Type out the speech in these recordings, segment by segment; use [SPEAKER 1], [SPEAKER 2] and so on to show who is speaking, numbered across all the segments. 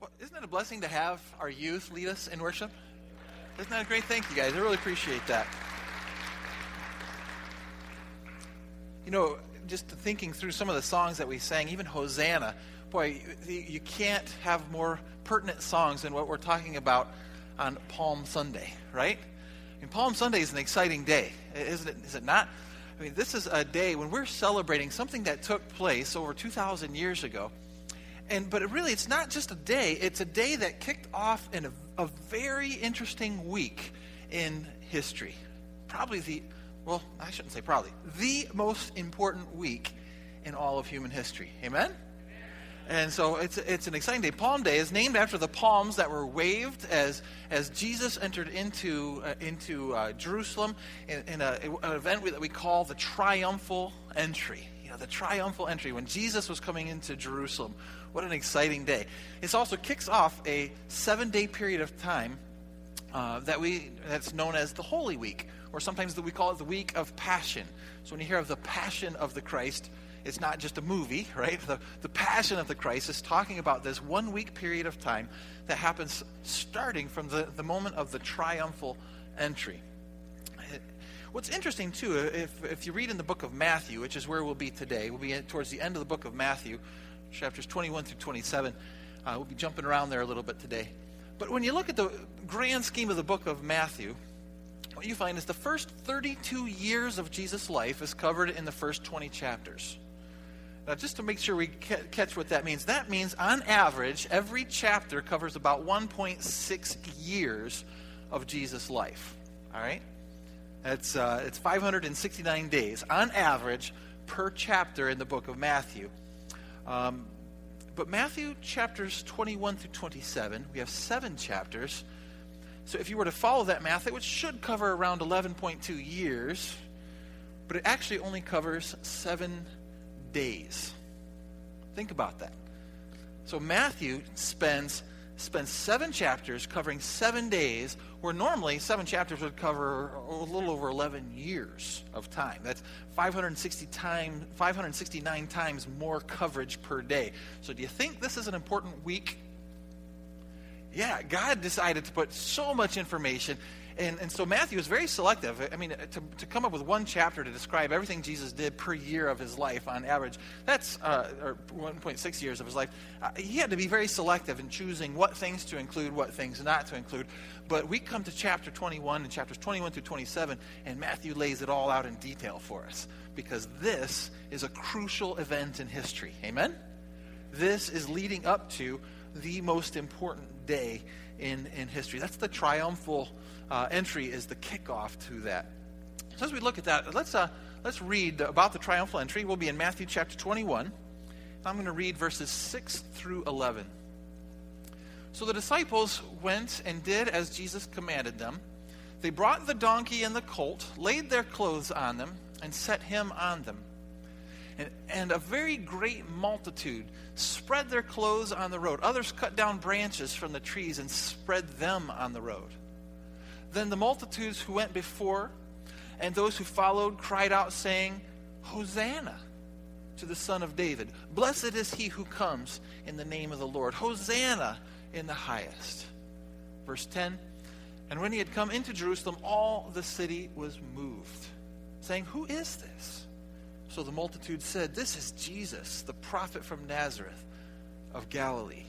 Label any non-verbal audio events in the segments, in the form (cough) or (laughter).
[SPEAKER 1] Well, isn't it a blessing to have our youth lead us in worship? Isn't that a great? Thank you, guys. I really appreciate that. You know, just thinking through some of the songs that we sang, even Hosanna, boy, you can't have more pertinent songs than what we're talking about on Palm Sunday, right? Mean, Palm Sunday is an exciting day, isn't it? Is it not? I mean, this is a day when we're celebrating something that took place over 2,000 years ago and but really it's not just a day it's a day that kicked off in a, a very interesting week in history probably the well i shouldn't say probably the most important week in all of human history amen and so it's, it's an exciting day. Palm Day is named after the palms that were waved as, as Jesus entered into, uh, into uh, Jerusalem in, in a, an event that we call the triumphal entry. Know, the triumphal entry, when Jesus was coming into Jerusalem what an exciting day. This also kicks off a seven day period of time uh, that we, that's known as the Holy Week, or sometimes we call it the Week of Passion. So when you hear of the Passion of the Christ, it's not just a movie, (laughs) right? The, the Passion of the Christ is talking about this one week period of time that happens starting from the, the moment of the triumphal entry. What's interesting, too, if, if you read in the book of Matthew, which is where we'll be today, we'll be towards the end of the book of Matthew, chapters 21 through 27. Uh, we'll be jumping around there a little bit today. But when you look at the grand scheme of the book of Matthew, what you find is the first 32 years of Jesus' life is covered in the first 20 chapters. Now, just to make sure we catch what that means, that means on average, every chapter covers about 1.6 years of Jesus' life. All right? That's, uh, it's 569 days on average per chapter in the book of Matthew. Um, but Matthew chapters 21 through 27, we have seven chapters. So if you were to follow that math, it should cover around 11.2 years, but it actually only covers seven days. Think about that. So Matthew spends spends seven chapters covering seven days, where normally seven chapters would cover a little over 11 years of time. That's 560 time, 569 times more coverage per day. So, do you think this is an important week? Yeah, God decided to put so much information and, and so Matthew is very selective. I mean, to, to come up with one chapter to describe everything Jesus did per year of his life on average, that's uh, or 1.6 years of his life. Uh, he had to be very selective in choosing what things to include, what things not to include. But we come to chapter 21 and chapters 21 through 27, and Matthew lays it all out in detail for us because this is a crucial event in history. Amen? This is leading up to the most important day in, in history. That's the triumphal uh, entry is the kickoff to that. So as we look at that, let's, uh, let's read about the triumphal entry. We'll be in Matthew chapter 21. I'm going to read verses 6 through 11. So the disciples went and did as Jesus commanded them. They brought the donkey and the colt, laid their clothes on them, and set him on them. And, and, a very great multitude spread their clothes on the road. Others cut down branches from the trees and spread them on the road. Then the multitudes who went before and those who followed cried out, saying, Hosanna to the Son of David. Blessed is he who comes in the name of the Lord. Hosanna in the highest. Verse 10 And when he had come into Jerusalem, all the city was moved, saying, Who is this? So the multitude said, This is Jesus, the prophet from Nazareth of Galilee.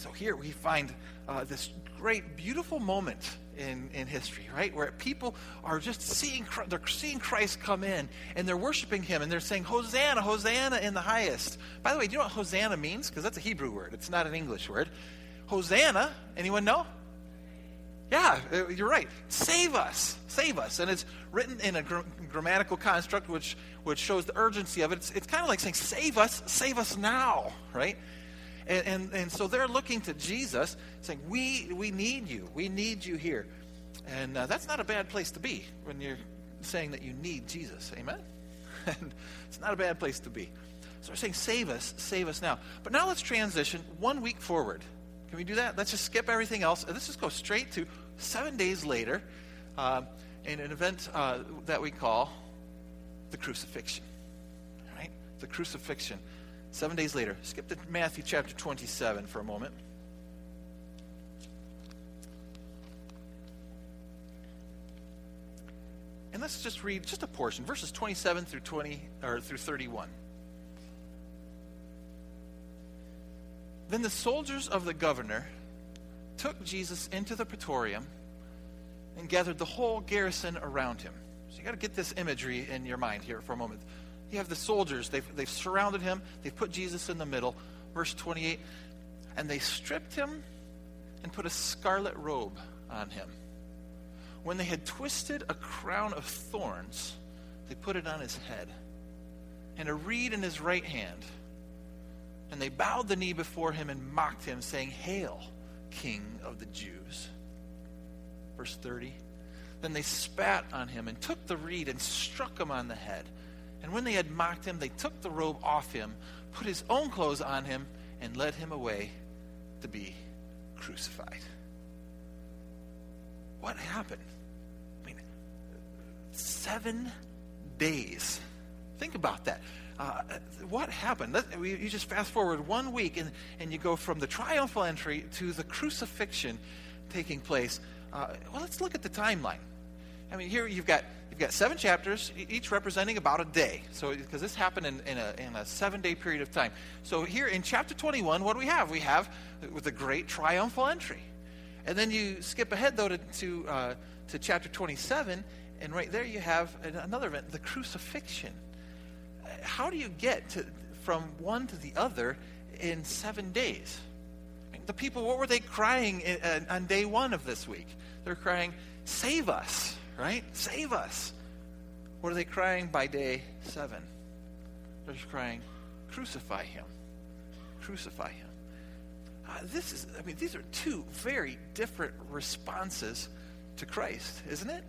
[SPEAKER 1] So here we find uh, this great, beautiful moment in, in history, right? Where people are just seeing, they're seeing Christ come in and they're worshiping him and they're saying, Hosanna, Hosanna in the highest. By the way, do you know what Hosanna means? Because that's a Hebrew word, it's not an English word. Hosanna, anyone know? Yeah, uh, you're right. Save us. Save us. And it's written in a gr- grammatical construct which, which shows the urgency of it. It's, it's kind of like saying, Save us, save us now, right? And, and, and so they're looking to Jesus, saying, we, we need you. We need you here. And uh, that's not a bad place to be when you're saying that you need Jesus. Amen? (laughs) and it's not a bad place to be. So they're saying, save us, save us now. But now let's transition one week forward. Can we do that? Let's just skip everything else. And let's just go straight to seven days later uh, in an event uh, that we call the crucifixion. Right? The crucifixion. Seven days later. Skip to Matthew chapter 27 for a moment. And let's just read just a portion, verses 27 through 20 or through 31. Then the soldiers of the governor took Jesus into the praetorium and gathered the whole garrison around him. So you got to get this imagery in your mind here for a moment. You have the soldiers, they've, they've surrounded him, they've put Jesus in the middle. Verse 28 And they stripped him and put a scarlet robe on him. When they had twisted a crown of thorns, they put it on his head, and a reed in his right hand. And they bowed the knee before him and mocked him, saying, Hail, King of the Jews. Verse 30. Then they spat on him and took the reed and struck him on the head. And when they had mocked him, they took the robe off him, put his own clothes on him, and led him away to be crucified. What happened? I mean, seven days. Think about that. Uh, what happened? You just fast forward one week and, and you go from the triumphal entry to the crucifixion taking place. Uh, well, let's look at the timeline. I mean, here you've got you've got seven chapters, each representing about a day. So, because this happened in, in a, in a seven day period of time. So, here in chapter 21, what do we have? We have with the great triumphal entry. And then you skip ahead, though, to, to, uh, to chapter 27, and right there you have another event, the crucifixion. How do you get to, from one to the other in seven days? the people, what were they crying in, uh, on day one of this week? They're crying, Save us, right? Save us. What are they crying by day seven? They're just crying, Crucify him. Crucify him. Uh, this is, I mean, these are two very different responses to Christ, isn't it?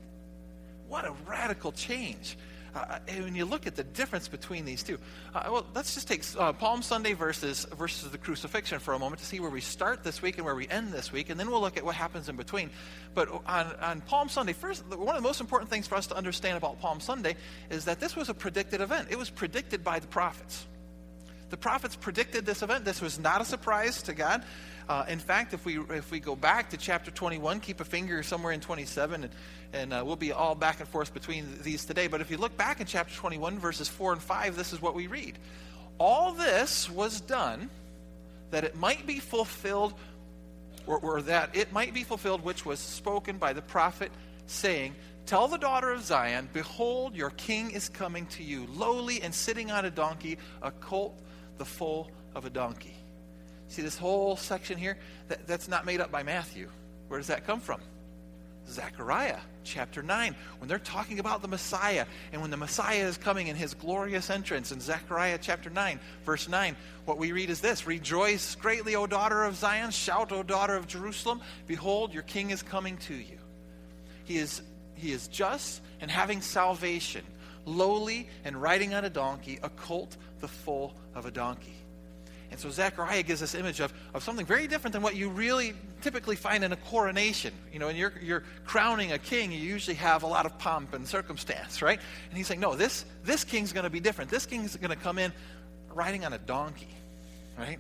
[SPEAKER 1] What a radical change. Uh, and when you look at the difference between these two, uh, well, let's just take uh, Palm Sunday versus versus the crucifixion for a moment to see where we start this week and where we end this week, and then we'll look at what happens in between. But on, on Palm Sunday, first, one of the most important things for us to understand about Palm Sunday is that this was a predicted event. It was predicted by the prophets. The prophets predicted this event. This was not a surprise to God. Uh, in fact, if we if we go back to chapter 21, keep a finger somewhere in 27, and, and uh, we'll be all back and forth between these today. But if you look back in chapter 21, verses 4 and 5, this is what we read. All this was done that it might be fulfilled, or, or that it might be fulfilled, which was spoken by the prophet, saying, Tell the daughter of Zion, Behold, your king is coming to you, lowly and sitting on a donkey, a colt the foal of a donkey. See this whole section here? That, that's not made up by Matthew. Where does that come from? Zechariah chapter 9, when they're talking about the Messiah and when the Messiah is coming in his glorious entrance. In Zechariah chapter 9, verse 9, what we read is this Rejoice greatly, O daughter of Zion. Shout, O daughter of Jerusalem. Behold, your king is coming to you. He is, he is just and having salvation, lowly and riding on a donkey, a colt, the foal of a donkey. And so Zechariah gives this image of, of something very different than what you really typically find in a coronation. You know, when you're, you're crowning a king, you usually have a lot of pomp and circumstance, right? And he's saying, no, this, this king's going to be different. This king's going to come in riding on a donkey, right?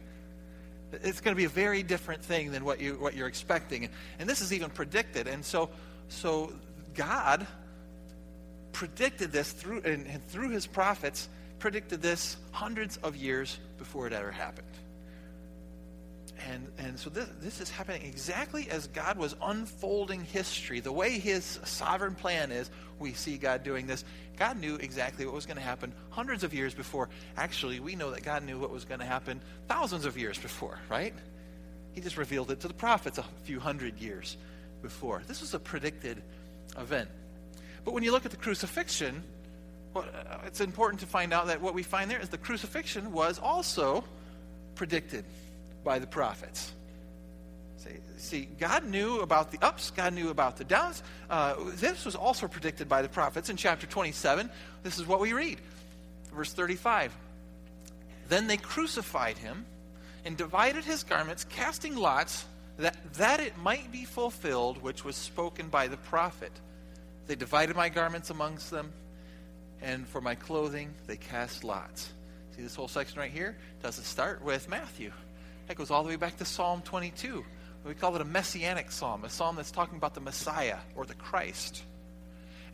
[SPEAKER 1] It's going to be a very different thing than what, you, what you're expecting. And this is even predicted. And so, so God predicted this through, and, and through his prophets predicted this hundreds of years before it ever happened. And, and so this, this is happening exactly as God was unfolding history. The way his sovereign plan is, we see God doing this. God knew exactly what was going to happen hundreds of years before. Actually, we know that God knew what was going to happen thousands of years before, right? He just revealed it to the prophets a few hundred years before. This was a predicted event. But when you look at the crucifixion, well, uh, it's important to find out that what we find there is the crucifixion was also predicted by the prophets. See, see God knew about the ups, God knew about the downs. Uh, this was also predicted by the prophets in chapter 27. This is what we read. Verse 35. Then they crucified him and divided his garments, casting lots, that, that it might be fulfilled which was spoken by the prophet. They divided my garments amongst them and for my clothing they cast lots. See, this whole section right here? Doesn't start with Matthew. That goes all the way back to Psalm 22. We call it a messianic psalm, a psalm that's talking about the Messiah or the Christ.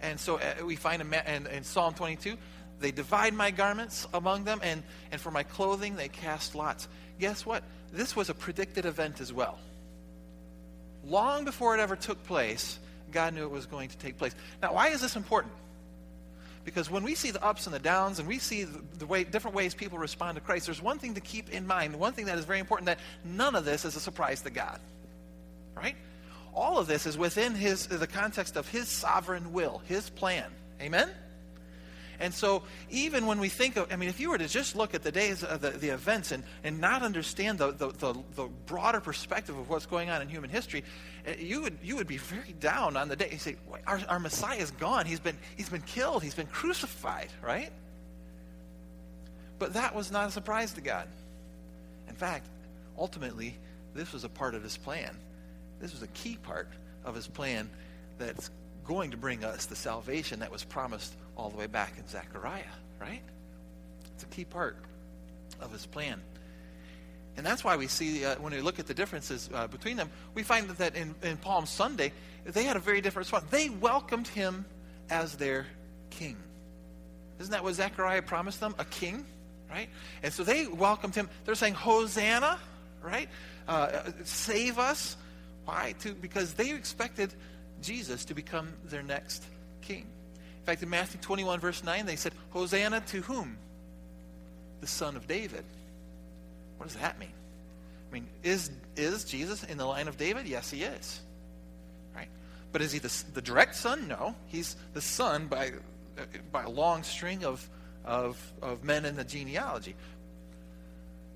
[SPEAKER 1] And so uh, we find in, in, in Psalm 22, they divide my garments among them, and, and for my clothing they cast lots. Guess what? This was a predicted event as well. Long before it ever took place, God knew it was going to take place. Now, why is this important? Because when we see the ups and the downs and we see the, way, different ways people respond to Christ, there's one thing to keep in mind. One thing that is very important that none of this is a surprise to God. Right? All of this is within his, the context of his sovereign will, his plan. Amen? And so, even when we think of, I mean, if you were to just look at the days of the, the events and, and not understand the, the, the, the broader perspective of what's going on in human history, eh, you would, you would be very down on the day. You say, our, our Messiah is gone. He's been, he's been killed. He's been crucified, right? But that was not a surprise to God. In fact, ultimately, this was a part of his plan. This was a key part of his plan that's going to bring us the salvation that was promised all the way back in Zechariah, right? It's a key part of his plan. And that's why we see, uh, when we look at the differences uh, between them, we find that in, in Palm Sunday, they had a very different response. They welcomed him as their king. Isn't that what Zechariah promised them? A king, right? And so they welcomed him. They're saying, Hosanna, right? Uh, save us. Why? To, because they expected Jesus to become their next king. Fact, in Matthew 21, verse 9, they said, Hosanna to whom? The son of David. What does that mean? I mean, is, is Jesus in the line of David? Yes, he is. Right? But is he the, the direct son? No. He's the son by, uh, by a long string of, of, of men in the genealogy.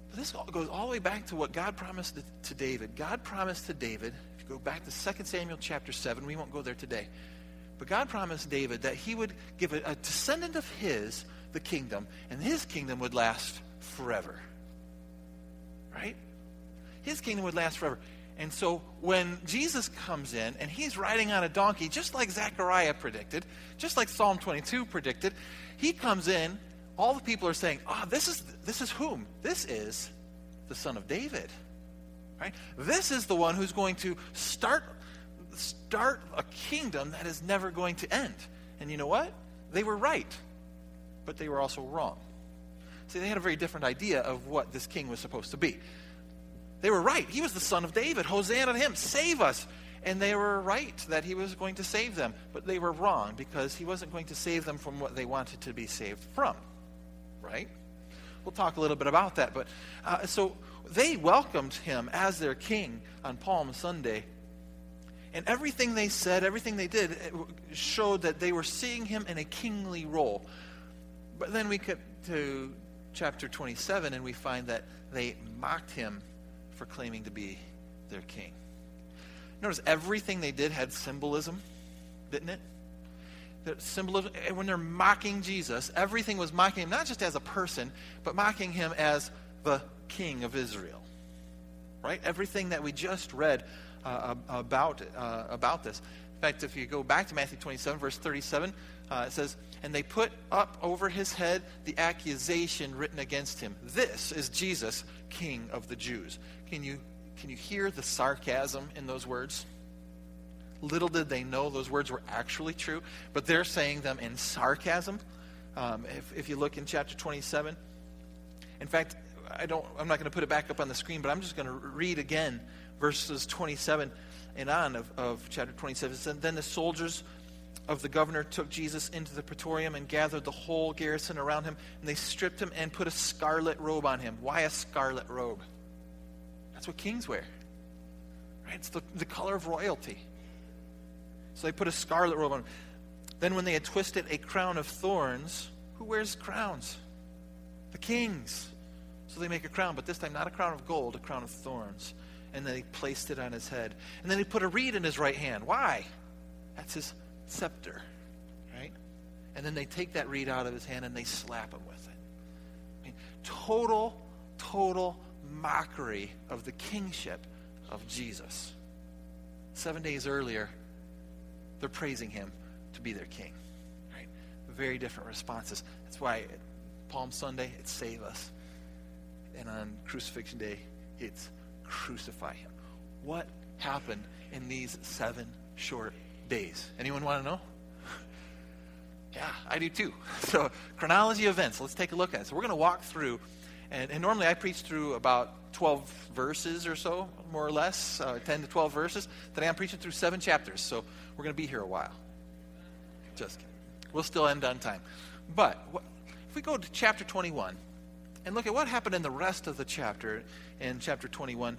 [SPEAKER 1] But this goes all the way back to what God promised to, to David. God promised to David if you go back to 2 Samuel chapter 7. We won't go there today. But God promised David that he would give a, a descendant of his the kingdom, and his kingdom would last forever. Right? His kingdom would last forever. And so when Jesus comes in and he's riding on a donkey, just like Zechariah predicted, just like Psalm 22 predicted, he comes in, all the people are saying, Ah, oh, this is this is whom? This is the son of David. Right? This is the one who's going to start, start a kingdom that is never going to end. And you know what? They were right, but they were also wrong. See, they had a very different idea of what this king was supposed to be. They were right. He was the son of David. Hosanna to him. Save us. And they were right that he was going to save them. But they were wrong because he wasn't going to save them from what they wanted to be saved from. Right? We'll talk a little bit about that. But uh, so they welcomed him as their king on Palm Sunday. And everything they said, everything they did, showed that they were seeing him in a kingly role. But then we get to chapter 27 and we find that they mocked him for claiming to be their king. Notice everything they did had symbolism, didn't it? The symbolism, when they're mocking Jesus, everything was mocking him not just as a person, but mocking him as the king of Israel. Right? Everything that we just read uh, about, uh, about this. In fact, if you go back to Matthew 27, verse 37, uh, it says, And they put up over his head the accusation written against him. This is Jesus, King of the Jews. Can you, can you hear the sarcasm in those words? Little did they know those words were actually true, but they're saying them in sarcasm. Um, if, if you look in chapter 27, in fact, I don't, I'm not going to put it back up on the screen, but I'm just going to read again verses 27 and on of, of chapter 27. It said, Then the soldiers of the governor took Jesus into the praetorium and gathered the whole garrison around him, and they stripped him and put a scarlet robe on him. Why a scarlet robe? That's what kings wear. Right? It's the, the color of royalty. So they put a scarlet robe on him. Then when they had twisted a crown of thorns, who wears crowns? The kings. So they make a crown, but this time not a crown of gold, a crown of thorns. And then he placed it on his head. And then he put a reed in his right hand. Why? That's his scepter, right? And then they take that reed out of his hand and they slap him with it. I mean, total, total mockery of the kingship of Jesus. Seven days earlier, they're praising him to be their king. Right? Very different responses. That's why Palm Sunday, it's save us. And on Crucifixion Day, it's crucify him. What happened in these seven short days? Anyone want to know? (laughs) Yeah, I do too. (laughs) So, chronology events, let's take a look at it. So, we're going to walk through, and, and, normally I preach through about 12 verses or so, more or less, uh, 10 to 12 verses. Today I'm preaching through seven chapters, so we're going to be here a while. Just kidding. We'll still end on time. But if we go to chapter 21 and look at what happened in the rest of the chapter, in chapter 21,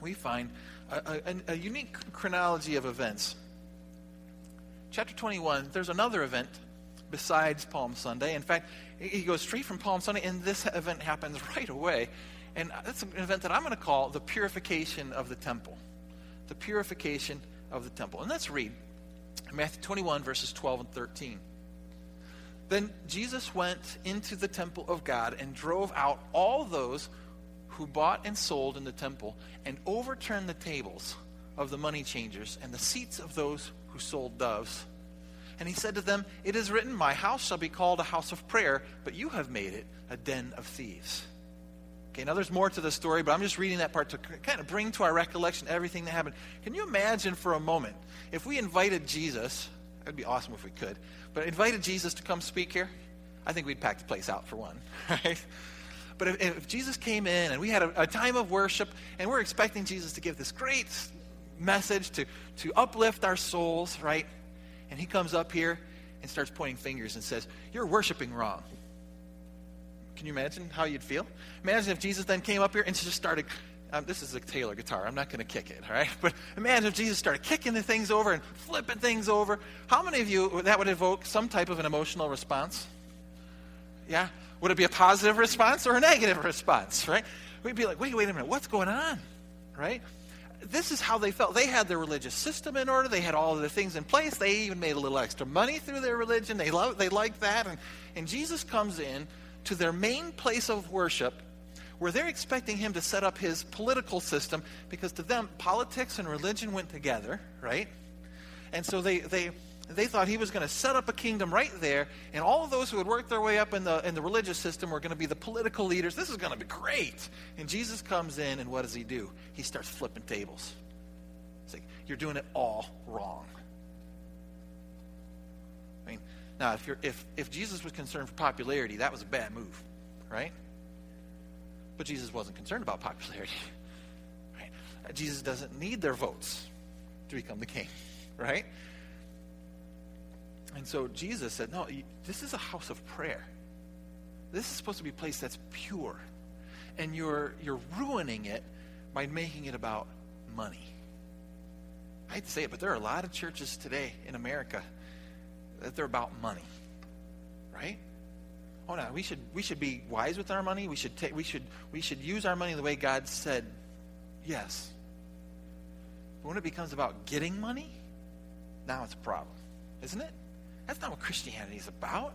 [SPEAKER 1] we find a, a, a unique chronology of events. Chapter 21, there's another event besides Palm Sunday. In fact, he goes straight from Palm Sunday, and this event happens (laughs) right away. And that's an event that I'm going to call the purification of the temple. The purification of the temple. And let's read Matthew 21, verses 12 and 13. Then Jesus went into the temple of God and drove out all those who bought and sold in the temple and overturned the tables of the money changers and the seats of those who sold doves. And he said to them, It is written, My house shall be called a house of prayer, but you have made it a den of thieves. Okay, now there's more to the story, but I'm just reading that part to kind of bring to our recollection everything that happened. Can you imagine for a moment if we invited Jesus? It would be awesome if we could, but invited Jesus to come speak here. I think we'd pack the place out for one, (laughs) right? But if, if Jesus came in and we had a, a time of worship and we're expecting Jesus to give this great message to, to uplift our souls, right? And he comes up here and starts pointing fingers and says, You're worshiping wrong. Can you imagine how you'd feel? Imagine if Jesus then came up here and just started. Um, this is a Taylor guitar. I'm not going to kick it, all right? (laughs) But imagine if Jesus started kicking the things over and flipping things over. How many of you that would evoke some type of an emotional response? Yeah? Would it be a positive response or a negative response, right? We'd be like, wait, wait a minute, what's going on, right? This is how they felt. They had their religious system in order. They had all of the things in place. They even made a little extra money through their religion. They loved, they liked that. And, and Jesus comes in to their main place of worship where they're expecting him to set up his political system because to them, politics and religion went together, right? And so they, they, they thought he was going to set up a kingdom right there, and all of those who had worked their way up in the, in the religious system were going to be the political leaders. This is going to be great. And Jesus comes in, and what does he do? He starts flipping tables. He's like, You're doing it all wrong. I mean, now, if, you're, if, if Jesus was concerned for popularity, that was a bad move, right? But Jesus wasn't concerned about popularity. (laughs) Right? Jesus doesn't need their votes to become the king, (laughs) right? And so Jesus said, No, this is a house of prayer. This is supposed to be a place that's pure. And you're, you're ruining it by making it about money. I hate to say it, but there are a lot of churches today in America that they're about money. Right? Oh no, we should we should be wise with our money. We should take we should we should use our money the way God said yes. But when it becomes about getting money, now it's a problem, isn't it? That's not what Christianity is about.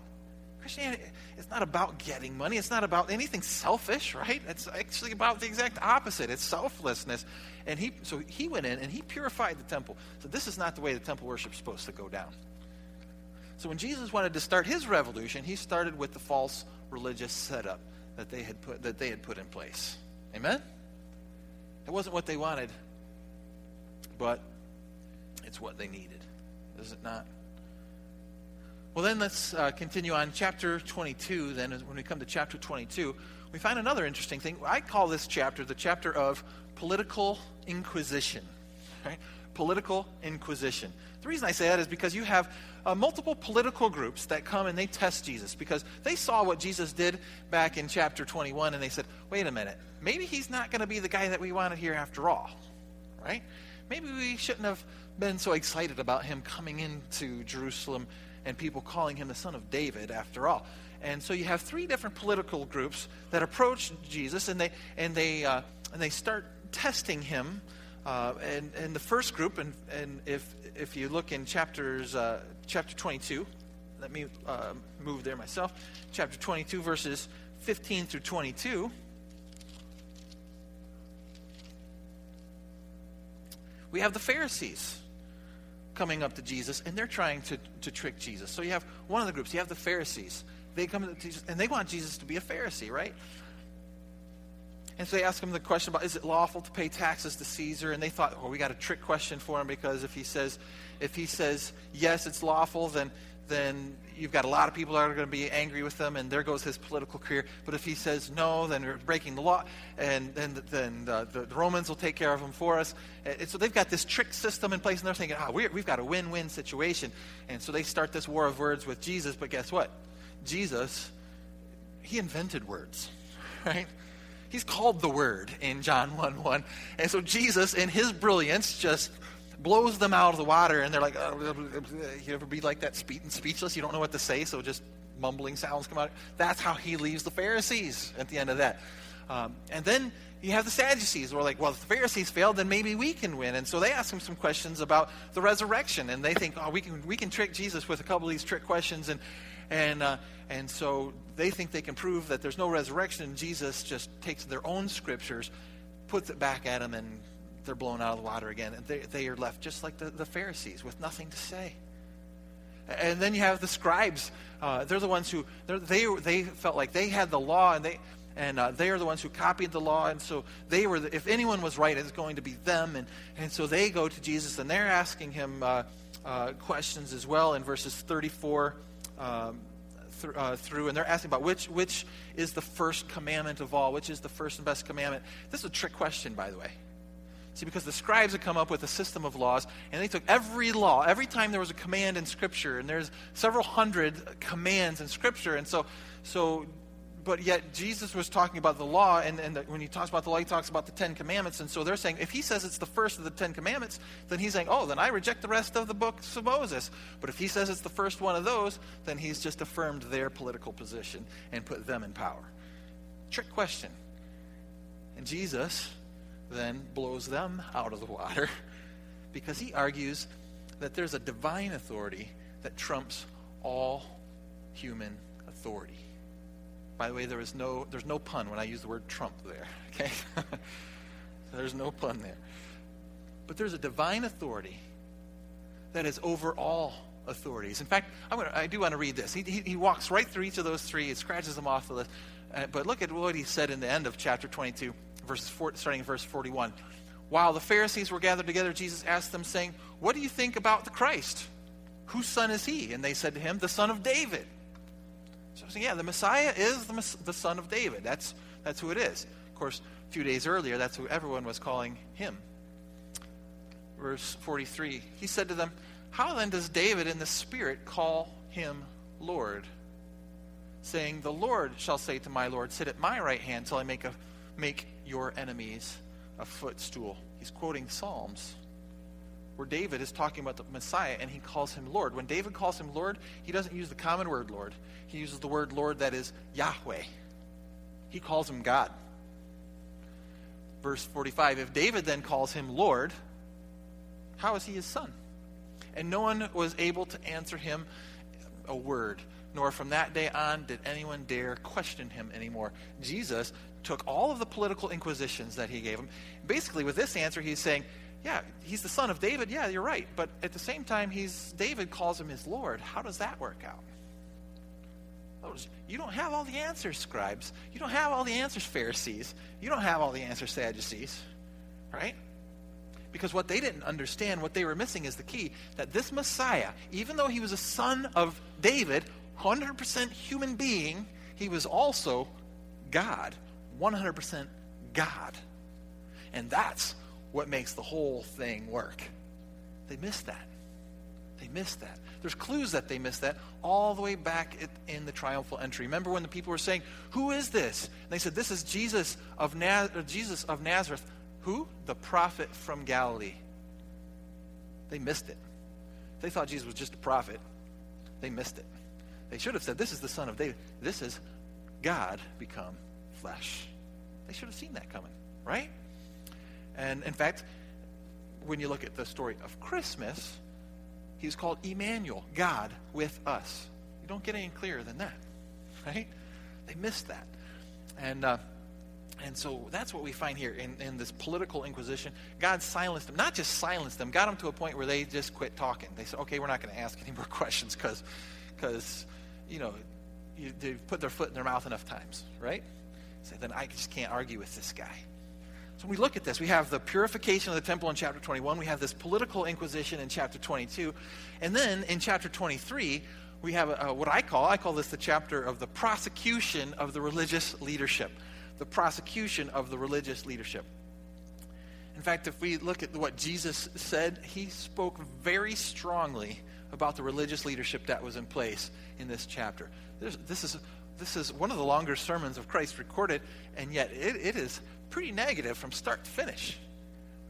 [SPEAKER 1] Christianity is not about getting money. It's not about anything selfish, right? It's actually about the exact opposite. It's selflessness. And he so he went in and he purified the temple. So this is not the way the temple worship is supposed to go down. So when Jesus wanted to start his revolution, he started with the false religious setup that they had put that they had put in place. Amen? It wasn't what they wanted, but it's what they needed. Is it not? Well, then let's uh, continue on. Chapter 22, then, when we come to chapter 22, we find another interesting thing. I call this chapter the chapter of political inquisition. Right? Political inquisition. The reason I say that is because you have uh, multiple political groups that come and they test Jesus because they saw what Jesus did back in chapter 21 and they said, wait a minute, maybe he's not going to be the guy that we wanted here after all. Right? Maybe we shouldn't have been so excited about him coming into Jerusalem and people calling him the son of David after all. And so you have three different political groups that approach Jesus and they, and they, uh, and they start testing him. Uh, and, and the first group, and, and if, if you look in chapters, uh, chapter 22, let me uh, move there myself. Chapter 22, verses 15 through 22. We have the Pharisees coming up to Jesus and they're trying to, to trick Jesus. So you have one of the groups, you have the Pharisees. they come to Jesus, and they want Jesus to be a Pharisee, right? And so they ask him the question about is it lawful to pay taxes to Caesar? And they thought, well, we got a trick question for him because if he says, if he says yes, it's lawful, then then you've got a lot of people that are going to be angry with him, and there goes his political career. But if he says no, then we're breaking the law, and then then the, the, Romans will take care of him for us. And so they've got this trick system in place, and they're thinking, ah, oh, we've got a win-win situation. And so they start this war of words with Jesus. But guess what? Jesus, he invented words, (laughs) right? He's called the Word in John 1 1. And so Jesus, in his brilliance, just blows them out of the water, and they're like, oh, you ever be like that, speechless? You don't know what to say, so just mumbling sounds come out. That's how he leaves the Pharisees at the end of that. Um, and then you have the Sadducees who are like, well, if the Pharisees failed, then maybe we can win. And so they ask him some questions about the resurrection, and they think, oh, we can we can trick Jesus with a couple of these trick questions, and and uh, and so they think they can prove that there's no resurrection, and Jesus just takes their own scriptures, puts it back at them, and they're blown out of the water again. And they, they are left just like the, the Pharisees with nothing to say. And then you have the scribes. Uh, they're the ones who they they felt like they had the law, and they and uh, they are the ones who copied the law. And so they were. The, if anyone was right, it's going to be them. And and so they go to Jesus, and they're asking him uh, uh questions as well in verses 34 um, th- uh, through, and they're asking about which, which is the first commandment of all, which is the first and best commandment. This is a trick question, by the way. See, because the scribes had come up with a system of laws, and they took every law, every time there was a command in Scripture, and there's several hundred commands in Scripture, and so, so but yet Jesus was talking about the law, and, and the, when he talks about the law, he talks about the Ten Commandments. And so they're saying, if he says it's the first of the Ten Commandments, then he's saying, oh, then I reject the rest of the books of Moses. But if he says it's the first one of those, then he's just affirmed their political position and put them in power. Trick question. And Jesus then blows them out of the water (laughs) because he argues that there's a divine authority that trumps all human authority. By the way, there is no, there's no pun when I use the word trump there, (laughs) okay? (laughs) there's no pun there. But there's a divine authority that is over all authorities. In fact, gonna, i do want to read this. He, he, he, walks right through each of those three, he scratches them off the list. Uh, but look at what he said in the end of chapter 22, verses four, starting in verse 41. While the Pharisees were gathered together, Jesus asked them, saying, What do you think about the Christ? Whose son is he? And they said to him, The son of David. So, yeah, the Messiah is the, the son of David. That's, that's who it is. Of course, a few days earlier, that's who everyone was calling him. Verse 43 He said to them, How then does David in the Spirit call him Lord? Saying, The Lord shall say to my Lord, Sit at my right hand till I make, a, make your enemies a footstool. He's quoting Psalms where David is talking about the Messiah and he calls him Lord. When David calls him Lord, he doesn't use the common word Lord. He uses the word Lord that is Yahweh. He calls him God. Verse 45 If David then calls him Lord, how is he his son? And no one was able to answer him a word, nor from that day on did anyone dare question him anymore. Jesus took all of the political inquisitions that he gave him. Basically, with this answer, he's saying, yeah, he's the son of David. Yeah, you're right. But at the same time, he's David calls him his Lord. How does that work out? You don't have all the answers, scribes. You don't have all the answers, Pharisees. You don't have all the answers, Sadducees. Right? Because what they didn't understand, what they were missing is the key that this Messiah, even though he was a son of David, 100% human being, he was also God. 100% God. And that's what makes the whole thing work. They missed that. They missed that. There's clues that they missed that all the way back in the triumphal entry. Remember when the people were saying, "Who is this?" And they said, "This is Jesus of Naz- uh, Jesus of Nazareth." Who? The prophet from Galilee. They missed it. They thought Jesus was just a prophet. They missed it. They should have said, "This is the son of David. This is God become flesh." They should have seen that coming, right? And in fact, when you look at the story of Christmas, he's called Emmanuel, God with us. You don't get any clearer than that, right? They missed that. And, uh, and so that's what we find here in, in this political inquisition. God silenced them, not just silenced them, got them to a point where they just quit talking. They said, okay, we're not going to ask any more (laughs) questions because, you know, you, they've put their foot in their mouth enough times, right? So then I just can't argue with this guy. So when we look at this, we have the purification of the temple in chapter 21, we have this political inquisition in chapter 22, and then in chapter 23, we have a, a, what I call, I call this the chapter of the prosecution of the religious leadership. The prosecution of the religious leadership. In fact, if we look at what Jesus said, he spoke very strongly about the religious leadership that was in place in this chapter. This, is, this is one of the longer sermons of Christ recorded, and yet it, it is pretty negative from start to finish.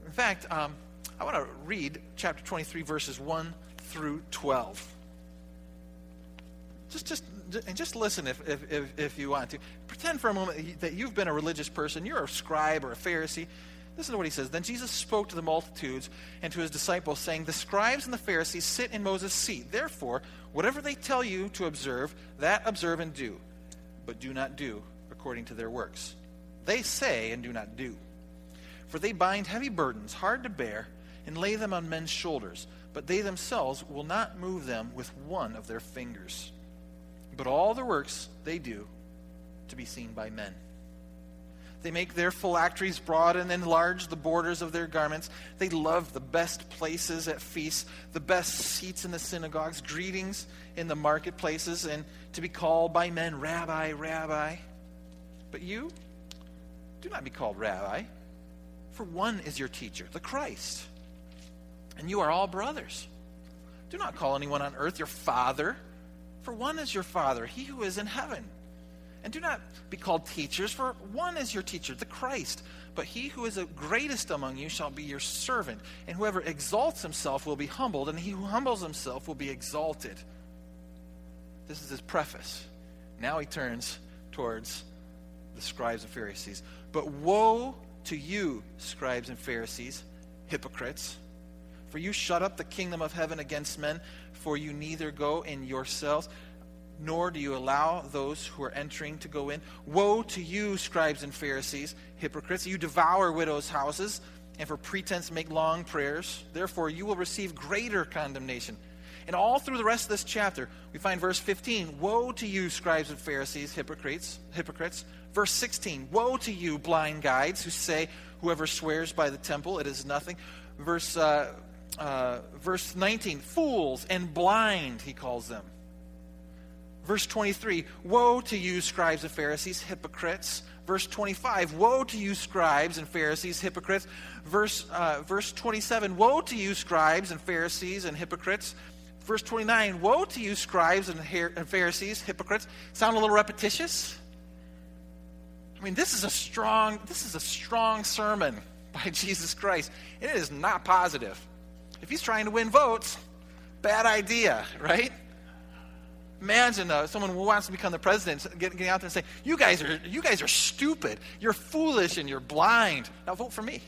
[SPEAKER 1] In fact, um, I want to read chapter 23, verses 1 through 12. Just, just, and just listen if, if, if, if you want to. Pretend for a moment that you've been a religious person. You're a scribe or a Pharisee. Listen to what he says. Then Jesus spoke to the multitudes and to his disciples, saying, The scribes and the Pharisees sit in Moses' seat. Therefore, whatever they tell you to observe, that observe and do. But do not do according to their works. They say and do not do. For they bind heavy burdens, hard to bear, and lay them on men's shoulders, but they themselves will not move them with one of their fingers. But all the works they do to be seen by men. They make their phylacteries broad and enlarge the borders of their garments. They love the best places at feasts, the best seats in the synagogues, greetings in the marketplaces, and to be called by men, Rabbi, Rabbi. But you, do not be called Rabbi, for one is your teacher, the Christ. And you are all brothers. Do not call anyone on earth your father, for one is your father, he who is in heaven. And do not be called teachers, for one is your teacher, the Christ. But he who is the greatest among you shall be your servant. And whoever exalts himself will be humbled, and he who humbles himself will be exalted. This is his preface. Now he turns towards the scribes and Pharisees. But woe to you, scribes and Pharisees, hypocrites! For you shut up the kingdom of heaven against men, for you neither go in yourselves nor do you allow those who are entering to go in. Woe to you, scribes and Pharisees, hypocrites! You devour widows' houses, and for pretense make long prayers. Therefore, you will receive greater condemnation. And all through the rest of this chapter, we find verse 15 Woe to you, scribes and Pharisees, hypocrites! hypocrites. Verse 16 Woe to you, blind guides, who say, Whoever swears by the temple, it is nothing. Verse, uh, uh, verse 19 Fools and blind, he calls them. Verse 23 Woe to you, scribes and Pharisees, hypocrites. Verse 25 Woe to you, scribes and Pharisees, hypocrites. Verse, uh, verse 27 Woe to you, scribes and Pharisees and hypocrites. Verse 29 Woe to you, scribes and, and Pharisees, hypocrites. Sound a little repetitious? I mean, this is a strong, this is a strong sermon by (laughs) Jesus Christ. It is not positive. If he's trying to win votes, bad idea, right? Imagine uh, someone who wants to become the president getting, getting out there and saying, "You guys are you guys are stupid. You're foolish and you're blind. Now vote for me."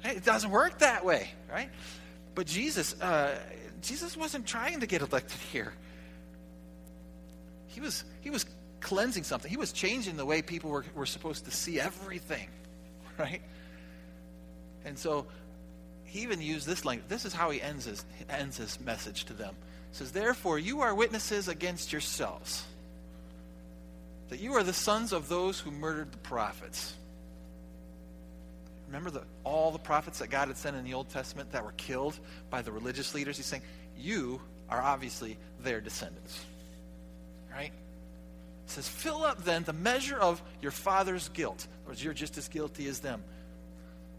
[SPEAKER 1] Hey, it doesn't work that way, right? But Jesus, uh, Jesus wasn't trying to get elected here. He was he was cleansing something. He was changing the way people were, were supposed to see everything, (laughs) right? And so he even used this language. This is how he ends his ends his message to them says, Therefore, you are witnesses against yourselves that you are the sons of those who murdered the prophets. Remember the, all the prophets that God had sent in the Old Testament that were killed by the religious leaders? He's saying, You are obviously their descendants. Right? He says, Fill up then the measure of your father's guilt. Or you're just as guilty as them.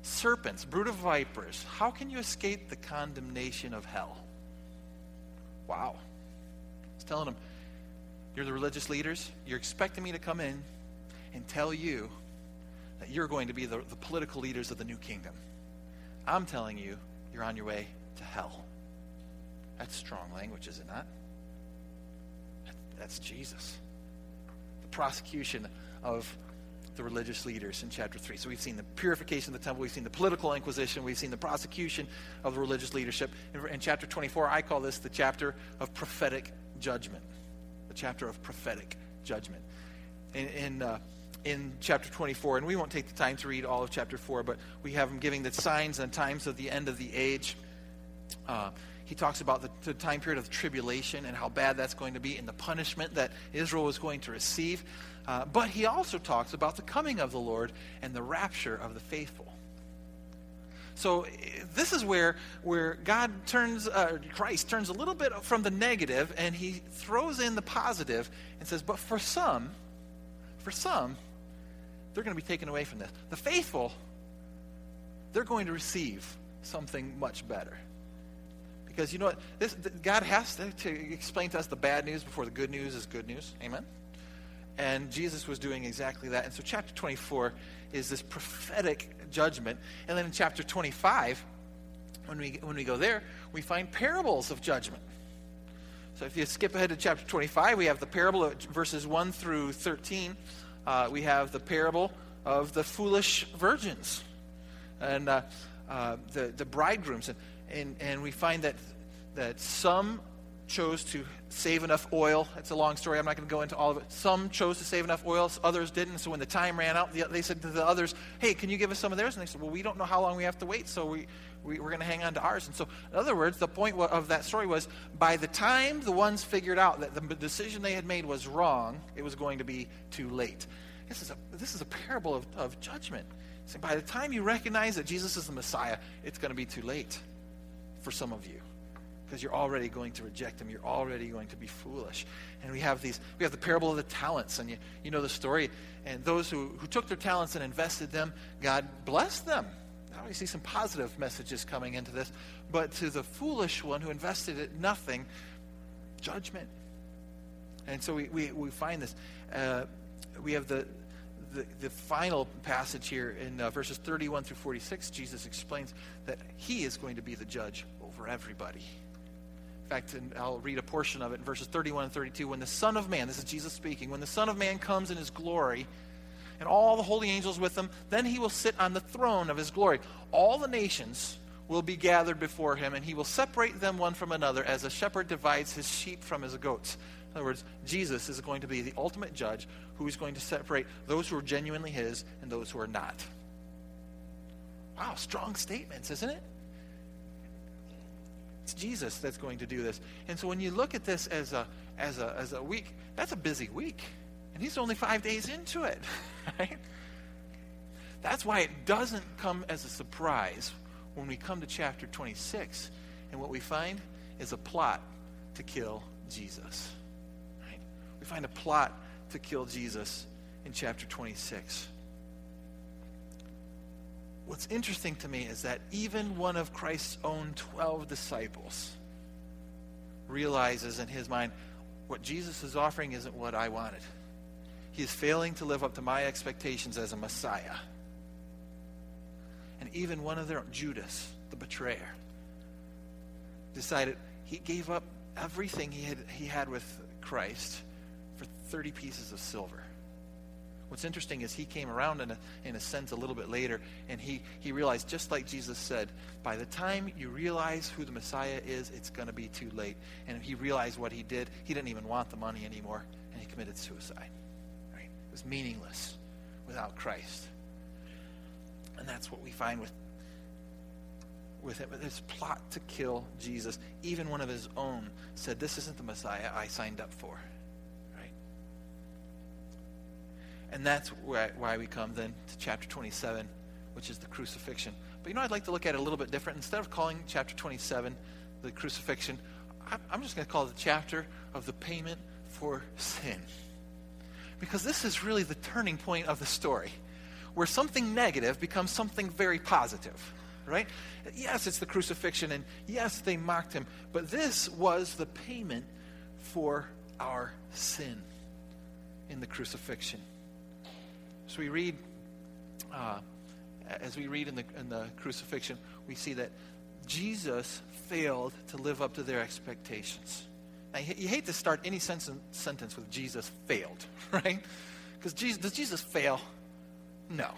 [SPEAKER 1] Serpents, brood of vipers, how can you escape the condemnation of hell? Wow. He's telling them, You're the religious leaders. You're expecting me to come in and tell you that you're going to be the, the political leaders of the new kingdom. I'm telling you, you're on your way to hell. That's strong language, is it not? That's Jesus. The prosecution of the religious leaders in chapter 3. So we've seen the purification of the temple, we've seen the political inquisition, we've seen the prosecution of the religious leadership. In, in chapter 24, I call this the chapter of prophetic judgment. The chapter of prophetic judgment. In, in, uh, in chapter 24, and we won't take the time to read all of chapter 4, but we have him giving the signs and times of the end of the age. Uh, he talks about the, the, time period of tribulation and how bad that's going to be and the punishment that Israel is going to receive. Uh, but he also talks about the coming of the Lord and the rapture of the faithful. So this is where, where God turns, uh, Christ turns a little bit from the negative and he throws in the positive and says, but for some, for some, they're going to be taken away from this. The faithful, they're going to receive something much better. Because you know what? This, God has to, to explain to us the bad news before the good news is good news. Amen? And Jesus was doing exactly that. And so, chapter 24 is this prophetic judgment. And then in chapter 25, when we, when we go there, we find parables of judgment. So, if you skip ahead to chapter 25, we have the parable of verses 1 through 13. Uh, we have the parable of the foolish virgins and uh, uh, the, the bridegrooms. And and, and we find that, that some chose to save enough oil. It's a long story. I'm not going to go into all of it. Some chose to save enough oil, others didn't. So when the time ran out, they said to the others, Hey, can you give us some of theirs? And they said, Well, we don't know how long we have to wait, so we, we, we're going to hang on to ours. And so, in other words, the point of that story was by the time the ones figured out that the decision they had made was wrong, it was going to be too late. This is a, this is a parable of, of judgment. By the time you recognize that Jesus is the Messiah, it's going to be too late for some of you because you're already going to reject him. You're already going to be foolish. And we have these, we have the parable of the talents, and you, you know the story. And those who, who took their talents and invested them, God blessed them. Now we see some positive messages coming into this. But to the foolish one who invested it nothing, judgment. And so we, we, we find this. Uh, we have the, the, the final passage here in uh, verses 31 through 46, Jesus explains that he is going to be the judge over everybody. In fact, and I'll read a portion of it in verses 31 and 32. When the Son of Man, this is Jesus speaking, when the Son of Man comes in his glory, and all the holy angels with him, then he will sit on the throne of his glory. All the nations will be gathered before him, and he will separate them one from another as a shepherd divides his sheep from his goats. In other words, Jesus is going to be the ultimate judge who is going to separate those who are genuinely his and those who are not. Wow, strong statements, isn't it? It's Jesus that's going to do this. And so when you look at this as a as a as a week, that's a busy week. And he's only five days into it. (laughs) Right? That's why it doesn't come as a surprise when we come to chapter 26 and what we find is a plot to kill Jesus. Find a plot to kill Jesus in chapter 26. What's interesting to me is that even one of Christ's own 12 disciples realizes in his mind what Jesus is offering isn't what I wanted. He is failing to live up to my expectations as a Messiah. And even one of their own, Judas, the betrayer, decided he gave up everything he had, he had with Christ for 30 pieces of silver. What's interesting is he came around in a, in a sense a little bit later, and he, he realized, just like Jesus said, by the time you realize who the Messiah is, it's going to be too late. And he realized what he did. He didn't even want the money anymore, and he committed suicide. Right? It was meaningless without Christ. And that's what we find with, with him. This plot to kill Jesus. Even one of his own said, This isn't the Messiah I signed up for. And that's why, we come then to chapter 27, which is the crucifixion. But you know, I'd like to look at it a little bit different. Instead of calling chapter 27 the crucifixion, I'm just going to call it the chapter of the payment for sin. Because this is really the turning point of the story, where something negative becomes something very positive, right? Yes, it's the crucifixion, and yes, they mocked him, but this was the payment for our sin in the crucifixion. So we read, uh, as we read in the, in the crucifixion, we see that Jesus failed to live up to their expectations. Now, you hate to start any sentence with Jesus failed, (laughs) right? Because Jesus, does Jesus fail? No.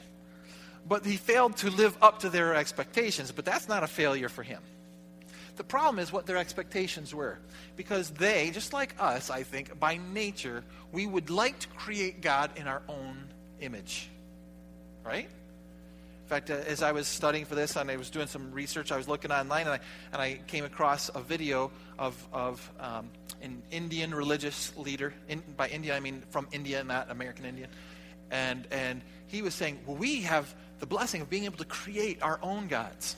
[SPEAKER 1] But he failed to live up to their expectations, but that's not a failure for him. The problem is what their expectations were. Because they, just like us, I think, by nature, we would like to create God in our own image. Right? In fact, uh, as I was studying for this and I was doing some research, I was looking online and I, and I came across a video of, of um, an Indian religious leader. In, by India, I mean from India, not American Indian. And, and he was saying, well, we have the blessing of being able to create our own gods.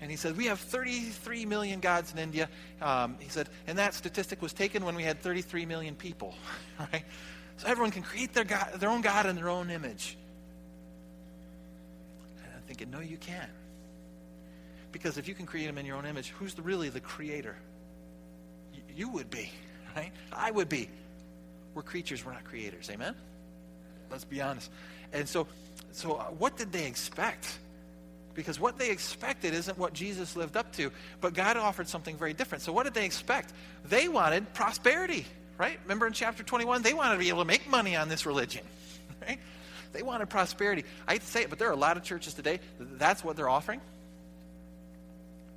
[SPEAKER 1] And he said, We have 33 million gods in India. Um, he said, and that statistic was taken when we had 33 million people, (laughs) right? So everyone can create their, God, their own God in their own image. And I'm thinking, No, you can't. Because if you can create them in your own image, who's the, really the creator? You, you would be, right? I would be. We're creatures, we're not creators. Amen? Let's be honest. And so, so uh, what did they expect? because what they expected isn't what Jesus lived up to. But God offered something very different. So, what did they expect? They wanted prosperity, right? Remember in chapter 21? They wanted to be able to make money on this religion, (laughs) right? They wanted prosperity. I hate to say it, but there are a lot of churches today, that's what they're offering.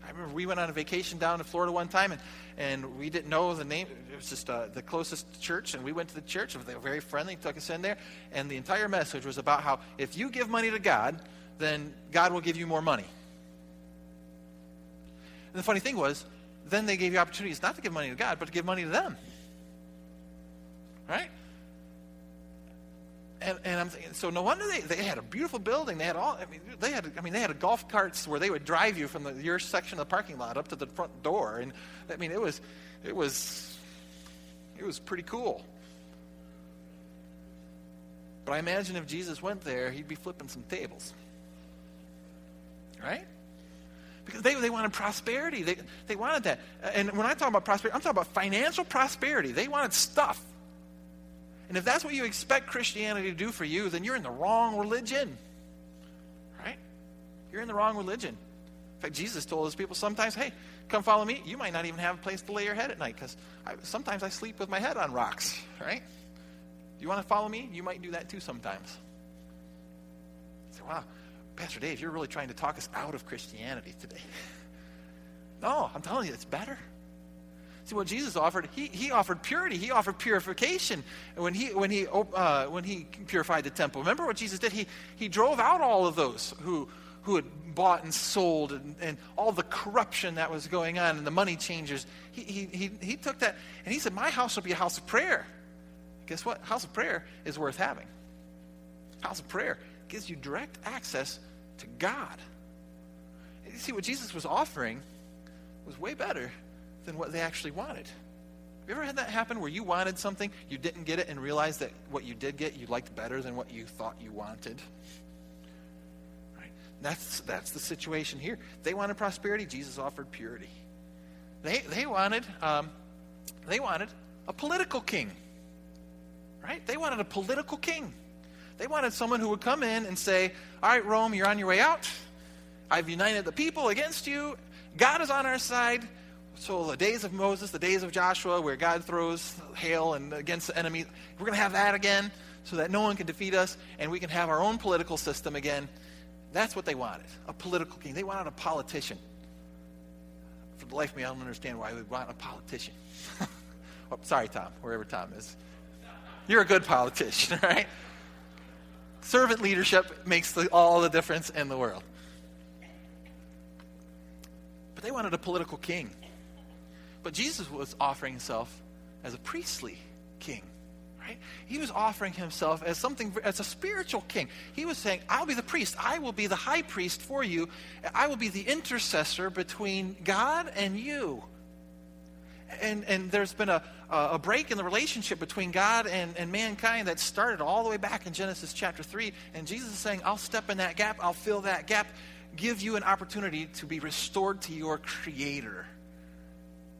[SPEAKER 1] I remember we went on a vacation down to Florida one time, and, and we didn't know the name. It was just uh, the closest church, and we went to the church. They were very friendly, took us in there, and the entire message was about how if you give money to God, then God will give you more money. And the funny thing was, then they gave you opportunities not to give money to God, but to give money to them. Right? And, and I'm thinking, so no wonder they, they had a beautiful building. They had all, I mean, they had, I mean, they had a golf carts where they would drive you from the, your section of the parking lot up to the front door. And I mean, it was, it was, it was pretty cool. But I imagine if Jesus went there, he'd be flipping some tables right? Because they, they wanted prosperity. They, they wanted that. And when I talk about prosperity, I'm talking about financial prosperity. They wanted stuff. And if that's what you expect Christianity to do for you, then you're in the wrong religion. Right? You're in the wrong religion. In fact, Jesus told his people sometimes, hey, come follow me. You might not even have a place to lay your head at night because sometimes I sleep with my head on rocks. Right? You want to follow me? You might do that too sometimes. So, wow. Pastor Dave, you're really trying to talk us out of Christianity today. (laughs) no, I'm telling you, it's better. See what Jesus offered? He, he offered purity. He offered purification when he when he uh, when he purified the temple. Remember what Jesus did? He he drove out all of those who who had bought and sold and, and all the corruption that was going on and the money changers. He, he, he, he took that and he said, My house will be a house of prayer. Guess what? House of prayer is worth having. House of prayer gives you direct access to God. You see, what Jesus was offering was way better than what they actually wanted. Have you ever had that happen where you wanted something, you didn't get it, and realized that what you did get you liked better than what you thought you wanted? Right? That's, that's the situation here. They wanted prosperity, Jesus offered purity. They, they, wanted, um, they wanted a political king. Right? They wanted a political king. They wanted someone who would come in and say, All right, Rome, you're on your way out. I've united the people against you. God is on our side. So the days of Moses, the days of Joshua, where God throws hail and against the enemy, we're going to have that again so that no one can defeat us and we can have our own political system again. That's what they wanted a political king. They wanted a politician. For the life of me, I don't understand why they want a politician. (laughs) oh, sorry, Tom, wherever Tom is. You're a good politician, (laughs) right? servant leadership makes the, all the difference in the world. But they wanted a political king. But Jesus was offering himself as a priestly king. Right? He was offering himself as something as a spiritual king. He was saying, "I'll be the priest. I will be the high priest for you. I will be the intercessor between God and you." and, and there's been a, a break in the relationship between God and, and mankind that started all the way back in Genesis chapter 3. And Jesus is saying, I'll step in that gap, I'll fill that gap, give you an opportunity to be restored to your Creator.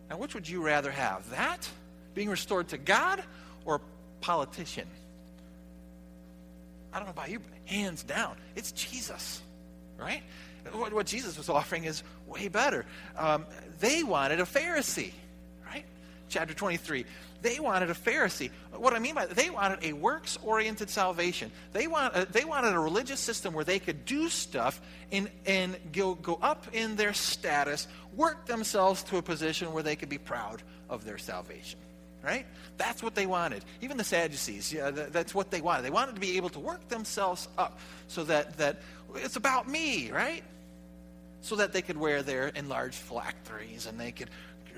[SPEAKER 1] Now, which would you rather have? That, being restored to God, or politician? I don't know about you, but hands down, it's Jesus, right? What, what Jesus was offering is way better. Um, they wanted a Pharisee chapter 23. They wanted a Pharisee. What I mean by that, they wanted a works oriented salvation. They, want, uh, they wanted a religious system where they could do stuff and, and go, go up in their status, work themselves to a position where they could be proud of their salvation. right? That's what they wanted. Even the Sadducees, yeah, that's what they wanted. They wanted to be able to work themselves up so that, that it's about me, right? So that they could wear their enlarged phylacteries and they could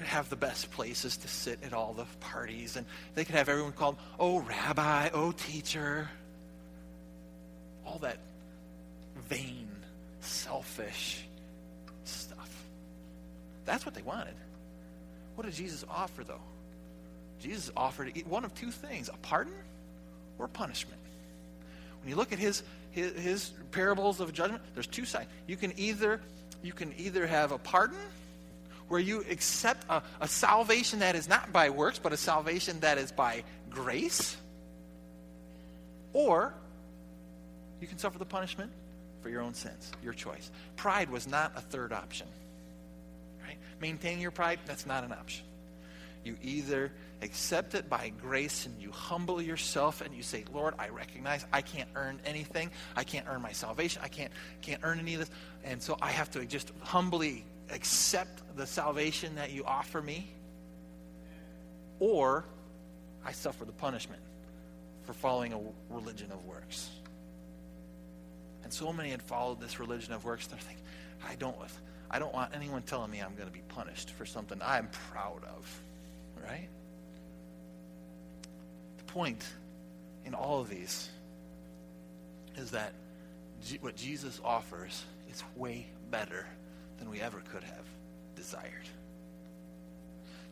[SPEAKER 1] have the best places to sit at all the parties and they could have everyone called, oh, rabbi, oh, teacher. All that vain, selfish stuff. That's what they wanted. What did Jesus offer, though? Jesus offered one of two things a pardon or punishment. When you look at his, his, his parables of judgment, there's two sides. You can either you can either have a pardon where you accept a, a salvation that is not by works, but a salvation that is by grace, or you can suffer the punishment for your own sins, your choice. Pride was not a third option. Right? Maintaining your pride, that's not an option. You either accept it by grace and you humble yourself and you say, Lord, I recognize I can't earn anything. I can't earn my salvation. I can't, can't earn any of this. And so I have to just humbly accept the salvation that you offer me. Or I suffer the punishment for following a religion of works. And so many had followed this religion of works. They're thinking, I don't, I don't want anyone telling me I'm going to be punished for something I'm proud of right? The point in all of these is that what Jesus offers is way better than we ever could have desired.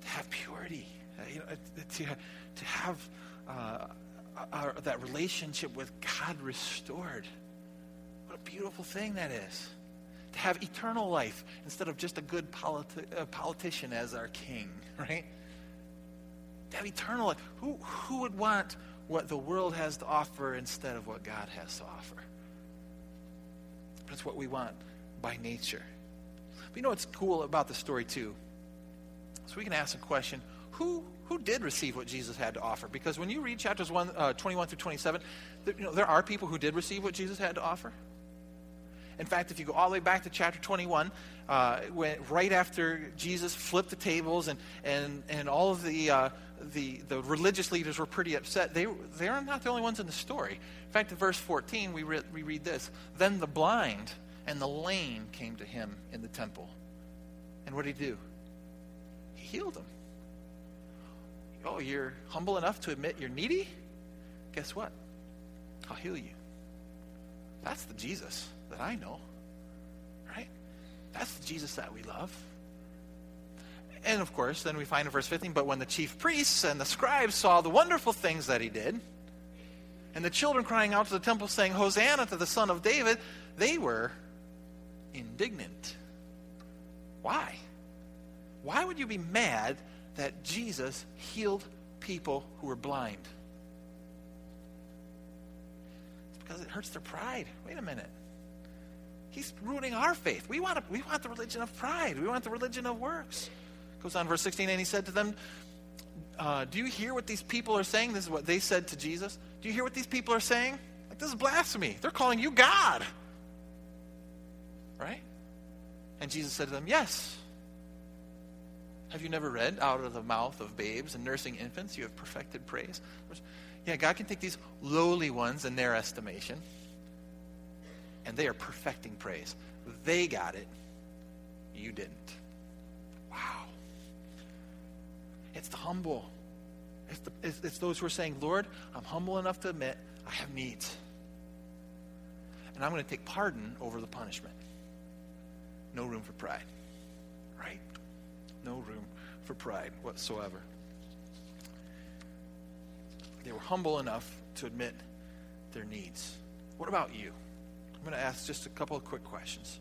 [SPEAKER 1] To have purity, uh, you know, to, to have uh, our, that relationship with God restored. What a beautiful thing that is. To have eternal life instead of just a good politi- uh, politician as our king, (laughs) right? to have eternal life. Who, who would want what the world has to offer instead of what God has to offer? That's what we want by nature. But you know what's cool about the story, too? So we can ask a question who, who did receive what Jesus had to offer? Because when you read chapters one, uh, 21 through 27, there, you know, there are people who did receive what Jesus had to offer. In fact, if you go all the way back to chapter 21, uh, when, right after Jesus flipped the tables and, and, and all of the, uh, the, the religious leaders were pretty upset. They, they are not the only ones in the story. In fact, in verse 14, we, re- we read this Then the blind and the lame came to him in the temple. And what did he do? He healed them. Oh, you're humble enough to admit you're needy? Guess what? I'll heal you. That's the Jesus that I know, right? That's the Jesus that we love. And of course, then we find in verse 15, but when the chief priests and the scribes saw the wonderful things that he did, and the children crying out to the temple saying, Hosanna to the Son of David, they were indignant. Why? Why would you be mad that Jesus healed people who were blind? It's because it hurts their pride. Wait a minute. He's ruining our faith. We want, we want the religion of pride. We want the religion of works. Goes on, verse 16, and he said to them, uh, Do you hear what these people are saying? This is what they said to Jesus. Do you hear what these people are saying? Like, this is blasphemy. They're calling you God. Right? And Jesus said to them, Yes. Have you never read, out of the mouth of babes and nursing infants, you have perfected praise? Yeah, God can take these lowly ones in their estimation, and they are perfecting praise. They got it, you didn't. Wow. It's the humble. It's, the, it's, it's those who are saying, Lord, I'm humble enough to admit I have needs. And I'm going to take pardon over the punishment. No room for pride. Right? No room for pride whatsoever. They were humble enough to admit their needs. What about you? I'm going to ask just a couple of quick questions.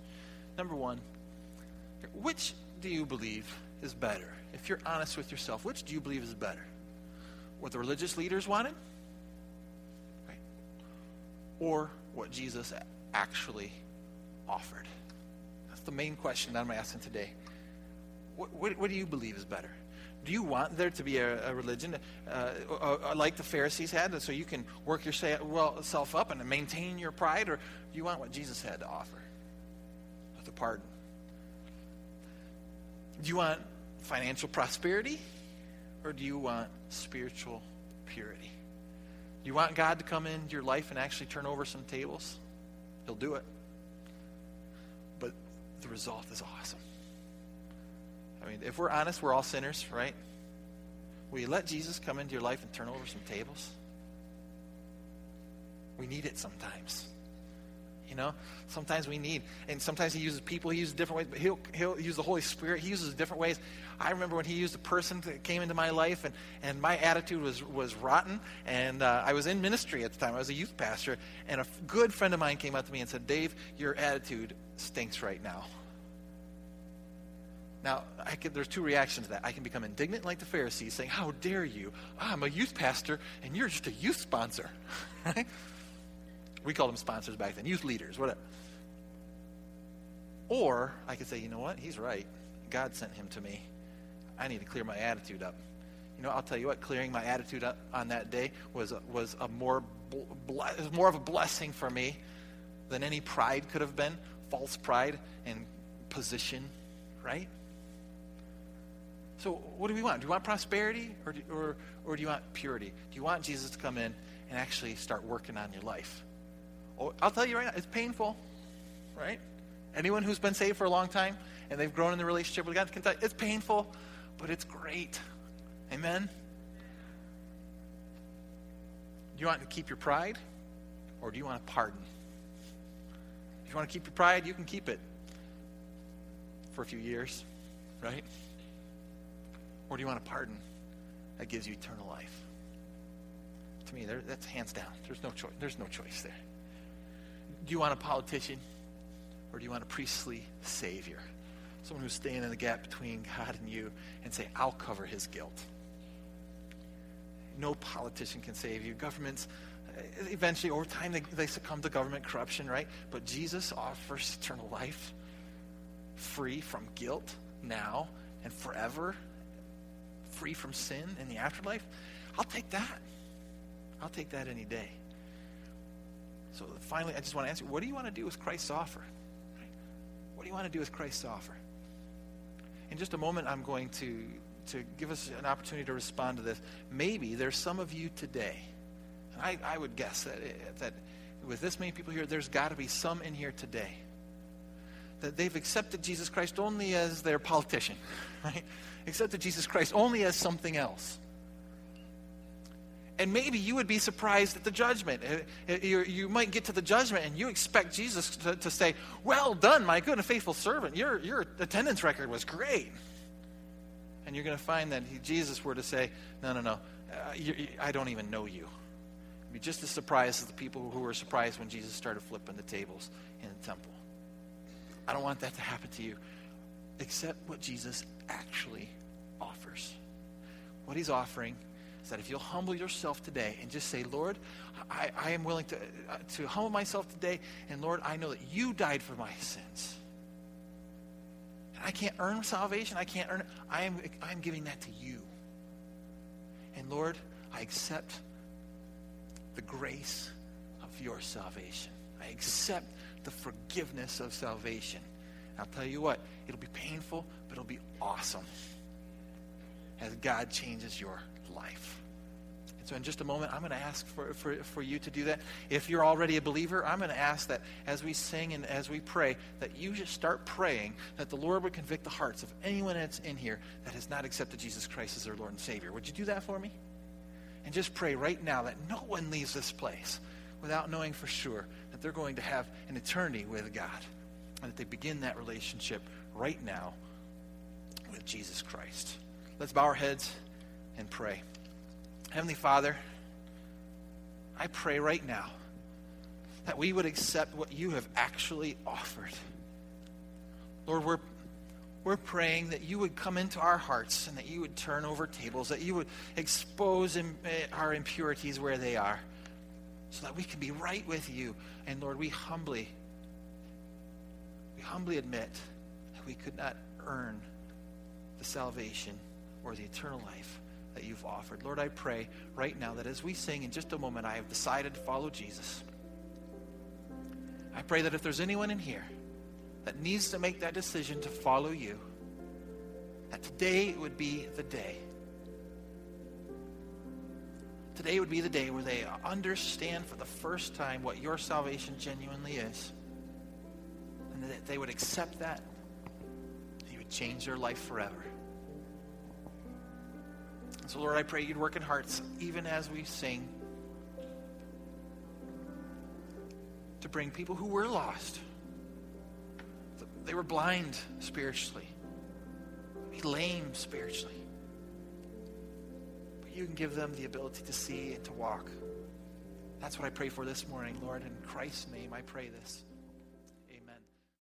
[SPEAKER 1] Number one, which do you believe is better? If you're honest with yourself, which do you believe is better? What the religious leaders wanted? Right? Or what Jesus actually offered? That's the main question that I'm asking today. What, what, what do you believe is better? Do you want there to be a, a religion uh, uh, uh like the Pharisees had, so you can work yourself up and maintain your pride, or do you want what Jesus had to offer? The pardon. Do you want financial prosperity? or do you want spiritual purity? Do you want God to come into your life and actually turn over some tables? He'll do it. The result is awesome. I mean, if we're honest, we're all sinners, right? Will you let Jesus come into your life and turn over some tables? We need it sometimes. You know, sometimes we need, and sometimes he uses people. He uses different ways, but he'll he'll use the Holy Spirit. He uses different ways. I remember when he used a person that came into my life, and and my attitude was was rotten. And uh, I was in ministry at the time. I was a youth pastor, and a good friend of mine came up to me and said, "Dave, your attitude stinks right now." Now, could, there's two reactions to that. I can become indignant like the Pharisees, saying, How dare you? I'm a youth pastor, and you're just a youth sponsor. (laughs) right? We called them sponsors back then, youth leaders, whatever. Or I could say, You know what? He's right. God sent him to me. I need to clear my attitude up. You know, I'll tell you what, clearing my attitude up on that day was was a more, was more of a blessing for me than any pride could have been false pride and position, right? So, what do we want? Do you want prosperity or do, or, or do you want purity? Do you want Jesus to come in and actually start working on your life? Oh, I'll tell you right now, it's painful, right? Anyone who's been saved for a long time and they've grown in the relationship with God can tell you it's painful, but it's great. Amen? Do you want to keep your pride or do you want to pardon? If you want to keep your pride, you can keep it for a few years, right? Or do you want a pardon that gives you eternal life? To me, there, that's hands down. There's no choice. There's no choice there. Do you want a politician, or do you want a priestly savior? Someone who's staying in the gap between God and you and say, "I'll cover his guilt." No politician can save you. Governments, uh, eventually, over time, they, they succumb to government corruption, right? But Jesus offers eternal life, free from guilt now and forever free from sin in the afterlife, I'll take that. I'll take that any day. So finally, I just want to answer what do you want to do with Christ's offer? What do you want to do with Christ's offer? In just a moment, I'm going to, to give us an opportunity to respond to this. Maybe there's some of you today, and I, I would guess that, that with this many people here, there's got to be some in here today that they've accepted Jesus Christ only as their politician, (laughs) right? Accepted Jesus Christ only as something else. And maybe you would be surprised at the judgment. Uh, uh, you, might get to the judgment and you expect Jesus to, to, say, Well done, my good and faithful servant. Your, your attendance record was great. And you're going to find that Jesus were to say, No, no, no, uh, you, I don't even know you. You'd be just as surprised as the people who were surprised when Jesus started flipping the tables in the temple. I don't want that to happen to you. Accept what Jesus actually offers. What he's offering is that if you'll humble yourself today and just say, Lord, I, I am willing to, uh, to humble myself today, and Lord, I know that you died for my sins. And I can't earn salvation. I can't earn it. I am, I am giving that to you. And Lord, I accept the grace of your salvation. I accept the forgiveness of salvation. I'll tell you what, it'll be painful, but it'll be awesome as God changes your life. And so, in just a moment, I'm going to ask for, for, for you to do that. If you're already a believer, I'm going to ask that as we sing and as we pray, that you just start praying that the Lord would convict the hearts of anyone that's in here that has not accepted Jesus Christ as their Lord and Savior. Would you do that for me? And just pray right now that no one leaves this place without knowing for sure that they're going to have an eternity with God and that they begin that relationship right now with Jesus Christ. Let's bow our heads and pray. Heavenly Father, I pray right now that we would accept what you have actually offered. Lord, we're, we're praying that you would come into our hearts and that you would turn over tables, that you would expose eh, our impurities where they are so that we can be right with you. And Lord, we humbly, we humbly admit that we could not earn the salvation or the eternal life that you've offered. Lord, I pray right now that as we sing in just a moment, I have decided to follow Jesus. I pray that if there's anyone in here that needs to make that decision to follow you, that today would be the day. today would be the day where they understand for the first time what your salvation genuinely is. And that they would accept that. You would change their life forever. So, Lord, I pray you'd work in hearts even as we sing to bring people who were lost. They were blind spiritually, lame spiritually. But you can give them the ability to see and to walk. That's what I pray for this morning, Lord. In Christ's name, I pray this.